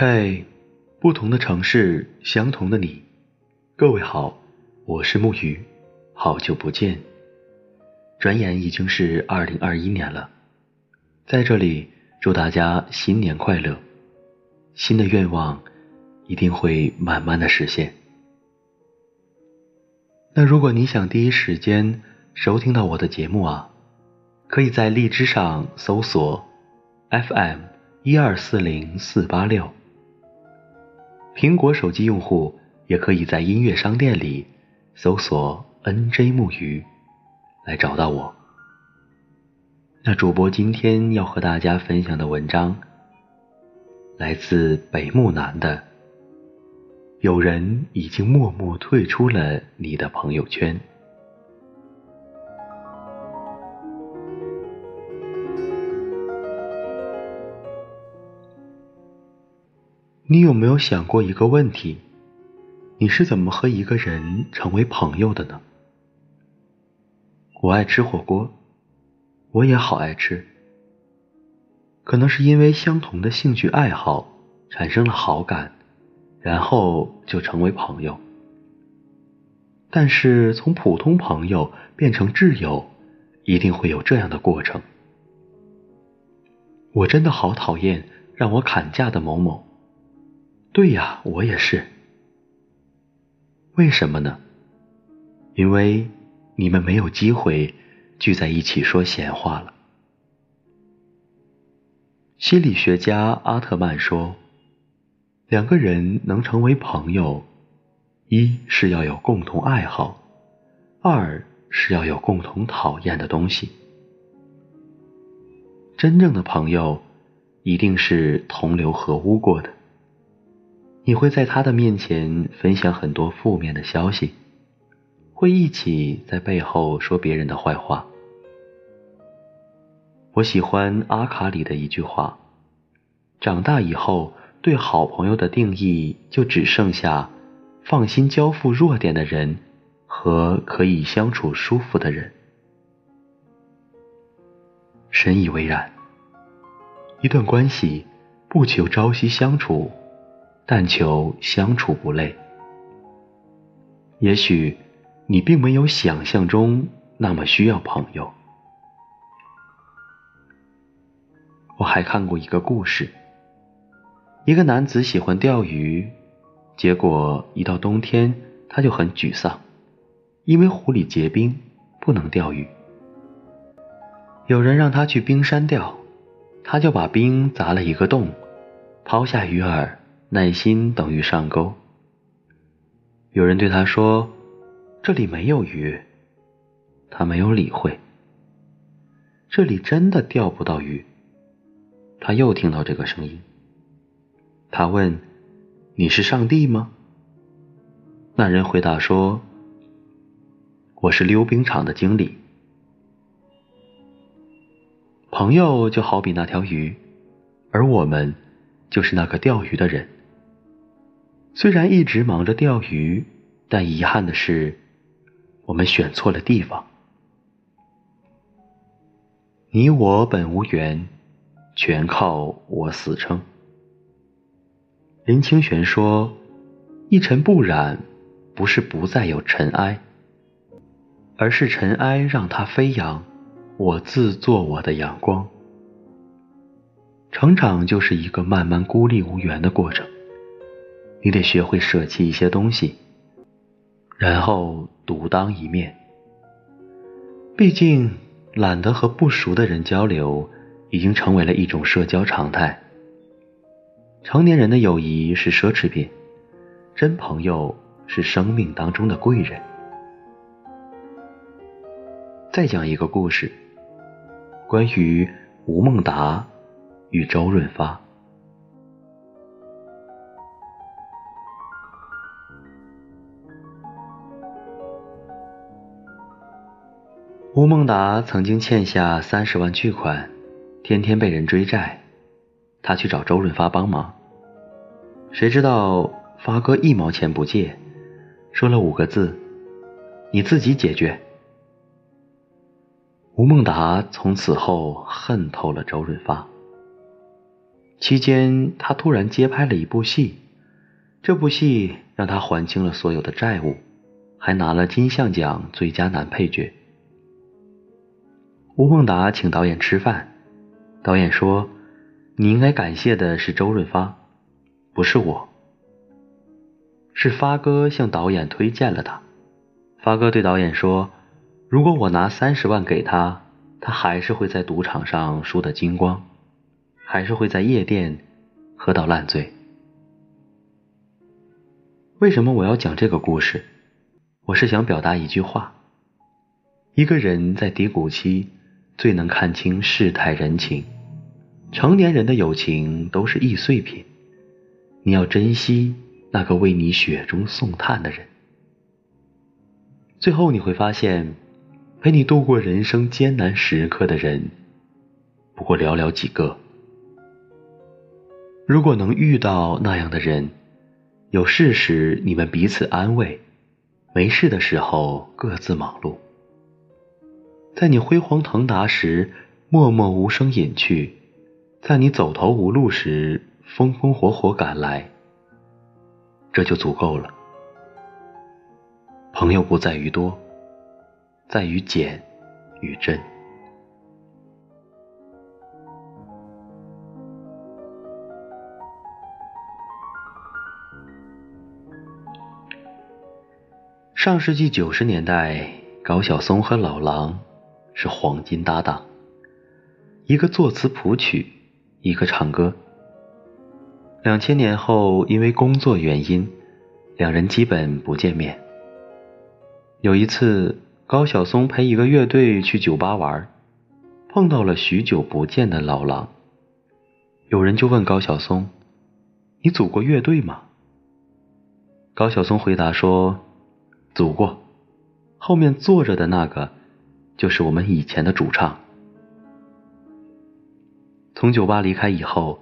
嘿，不同的城市，相同的你。各位好，我是木鱼，好久不见。转眼已经是二零二一年了，在这里祝大家新年快乐，新的愿望一定会慢慢的实现。那如果你想第一时间收听到我的节目啊，可以在荔枝上搜索 FM 一二四零四八六。苹果手机用户也可以在音乐商店里搜索 “nj 木鱼”来找到我。那主播今天要和大家分享的文章来自北木南的《有人已经默默退出了你的朋友圈》。你有没有想过一个问题？你是怎么和一个人成为朋友的呢？我爱吃火锅，我也好爱吃。可能是因为相同的兴趣爱好产生了好感，然后就成为朋友。但是从普通朋友变成挚友，一定会有这样的过程。我真的好讨厌让我砍价的某某。对呀，我也是。为什么呢？因为你们没有机会聚在一起说闲话了。心理学家阿特曼说，两个人能成为朋友，一是要有共同爱好，二是要有共同讨厌的东西。真正的朋友，一定是同流合污过的。你会在他的面前分享很多负面的消息，会一起在背后说别人的坏话。我喜欢阿卡里的一句话：长大以后，对好朋友的定义就只剩下放心交付弱点的人和可以相处舒服的人。深以为然。一段关系不求朝夕相处。但求相处不累。也许你并没有想象中那么需要朋友。我还看过一个故事：一个男子喜欢钓鱼，结果一到冬天他就很沮丧，因为湖里结冰，不能钓鱼。有人让他去冰山钓，他就把冰砸了一个洞，抛下鱼饵。耐心等于上钩。有人对他说：“这里没有鱼。”他没有理会。这里真的钓不到鱼。他又听到这个声音。他问：“你是上帝吗？”那人回答说：“我是溜冰场的经理。”朋友就好比那条鱼，而我们就是那个钓鱼的人。虽然一直忙着钓鱼，但遗憾的是，我们选错了地方。你我本无缘，全靠我死撑。林清玄说：“一尘不染，不是不再有尘埃，而是尘埃让它飞扬，我自做我的阳光。”成长就是一个慢慢孤立无援的过程。你得学会舍弃一些东西，然后独当一面。毕竟，懒得和不熟的人交流，已经成为了一种社交常态。成年人的友谊是奢侈品，真朋友是生命当中的贵人。再讲一个故事，关于吴孟达与周润发。吴孟达曾经欠下三十万巨款，天天被人追债，他去找周润发帮忙。谁知道发哥一毛钱不借，说了五个字：“你自己解决。”吴孟达从此后恨透了周润发。期间，他突然接拍了一部戏，这部戏让他还清了所有的债务，还拿了金像奖最佳男配角。吴孟达请导演吃饭，导演说：“你应该感谢的是周润发，不是我。是发哥向导演推荐了他。发哥对导演说：‘如果我拿三十万给他，他还是会在赌场上输得精光，还是会在夜店喝到烂醉。’为什么我要讲这个故事？我是想表达一句话：一个人在低谷期。”最能看清世态人情，成年人的友情都是易碎品，你要珍惜那个为你雪中送炭的人。最后你会发现，陪你度过人生艰难时刻的人，不过寥寥几个。如果能遇到那样的人，有事时你们彼此安慰，没事的时候各自忙碌。在你辉煌腾达时，默默无声隐去；在你走投无路时，风风火火赶来。这就足够了。朋友不在于多，在于简与真。上世纪九十年代，高晓松和老狼。是黄金搭档，一个作词谱曲，一个唱歌。两千年后，因为工作原因，两人基本不见面。有一次，高晓松陪一个乐队去酒吧玩，碰到了许久不见的老狼。有人就问高晓松：“你组过乐队吗？”高晓松回答说：“组过，后面坐着的那个。”就是我们以前的主唱。从酒吧离开以后，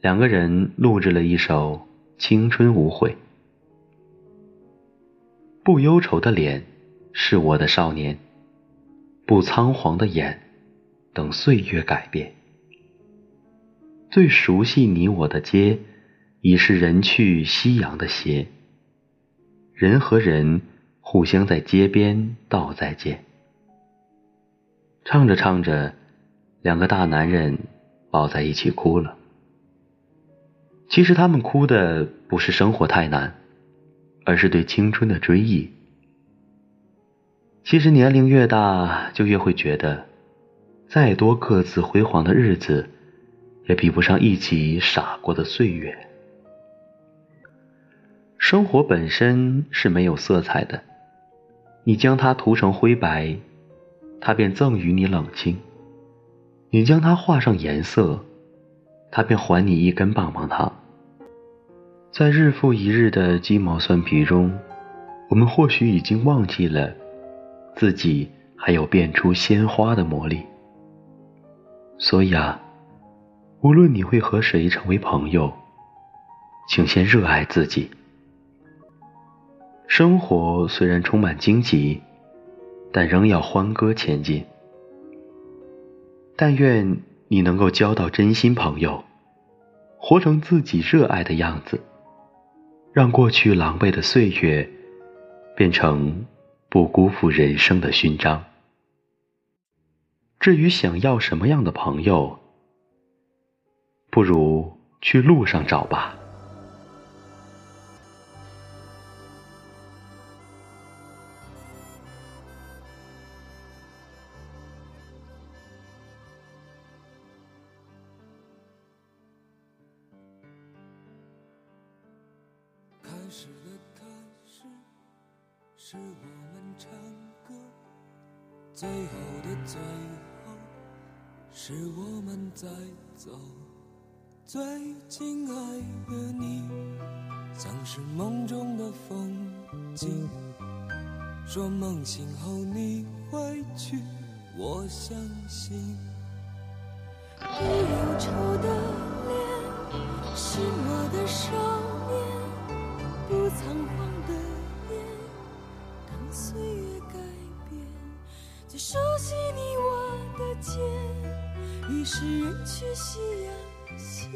两个人录制了一首《青春无悔》。不忧愁的脸是我的少年，不仓皇的眼等岁月改变。最熟悉你我的街，已是人去夕阳的斜。人和人互相在街边道再见。唱着唱着，两个大男人抱在一起哭了。其实他们哭的不是生活太难，而是对青春的追忆。其实年龄越大，就越会觉得，再多各自辉煌的日子，也比不上一起傻过的岁月。生活本身是没有色彩的，你将它涂成灰白。他便赠予你冷清，你将它画上颜色，他便还你一根棒棒糖。在日复一日的鸡毛蒜皮中，我们或许已经忘记了自己还有变出鲜花的魔力。所以啊，无论你会和谁成为朋友，请先热爱自己。生活虽然充满荆棘。但仍要欢歌前进。但愿你能够交到真心朋友，活成自己热爱的样子，让过去狼狈的岁月变成不辜负人生的勋章。至于想要什么样的朋友，不如去路上找吧。最后的最后，是我们在走。最亲爱的你，像是梦中的风景。说梦醒后你会去，我相信。你忧愁的脸，是我的手。去夕阳。线，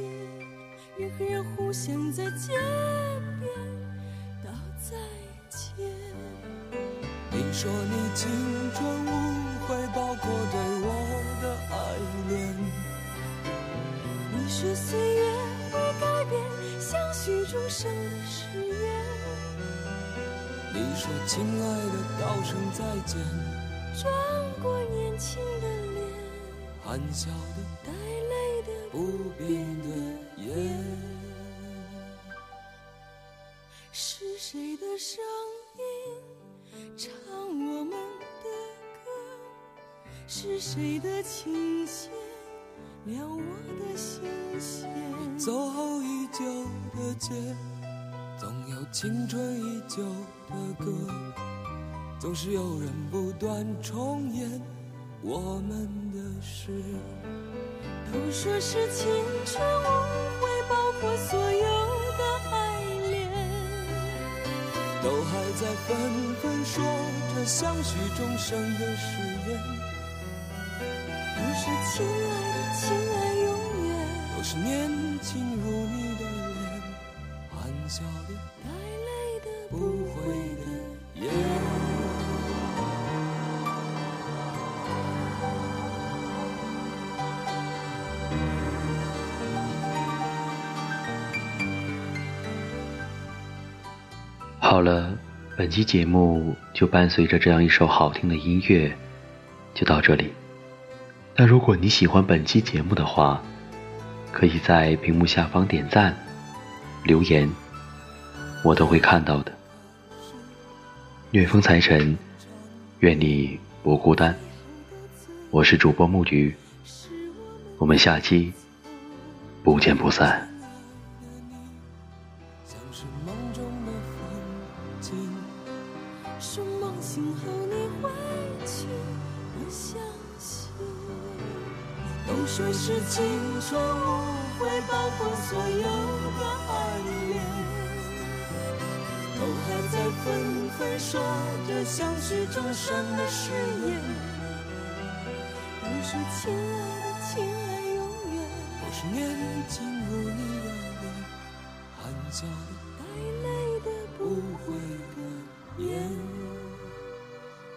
人和人互相在街边道再见。你说你青春无悔，包括对我的爱恋。你说岁月会改变相许终生的誓言，你说亲爱的，道声再见，转过年轻的脸，含笑的不变的夜。是谁的声音唱我们的歌？是谁的琴弦撩我的心弦？走后已久的街，总有青春依旧的歌，总是有人不断重演我们的事。都说是青春无悔，包括所有的爱恋。都还在纷纷说着相许终生的誓言，都是亲爱的，亲爱永远，都是年轻如你好了，本期节目就伴随着这样一首好听的音乐，就到这里。那如果你喜欢本期节目的话，可以在屏幕下方点赞、留言，我都会看到的。虐风财神，愿你不孤单。我是主播木鱼，我们下期不见不散。是青春无悔，包括所有的爱恋，都还在纷纷说着相许终生的誓言。你说亲爱的，亲爱永远，都是年轻如你的脸，含笑的带泪的不不悔的眼。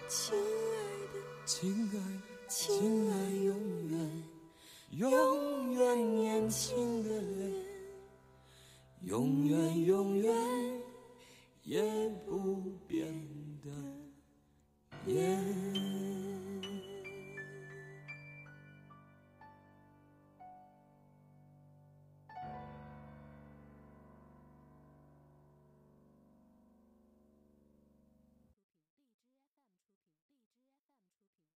亲爱的，亲爱的，亲亲爱爱永远，永远年轻。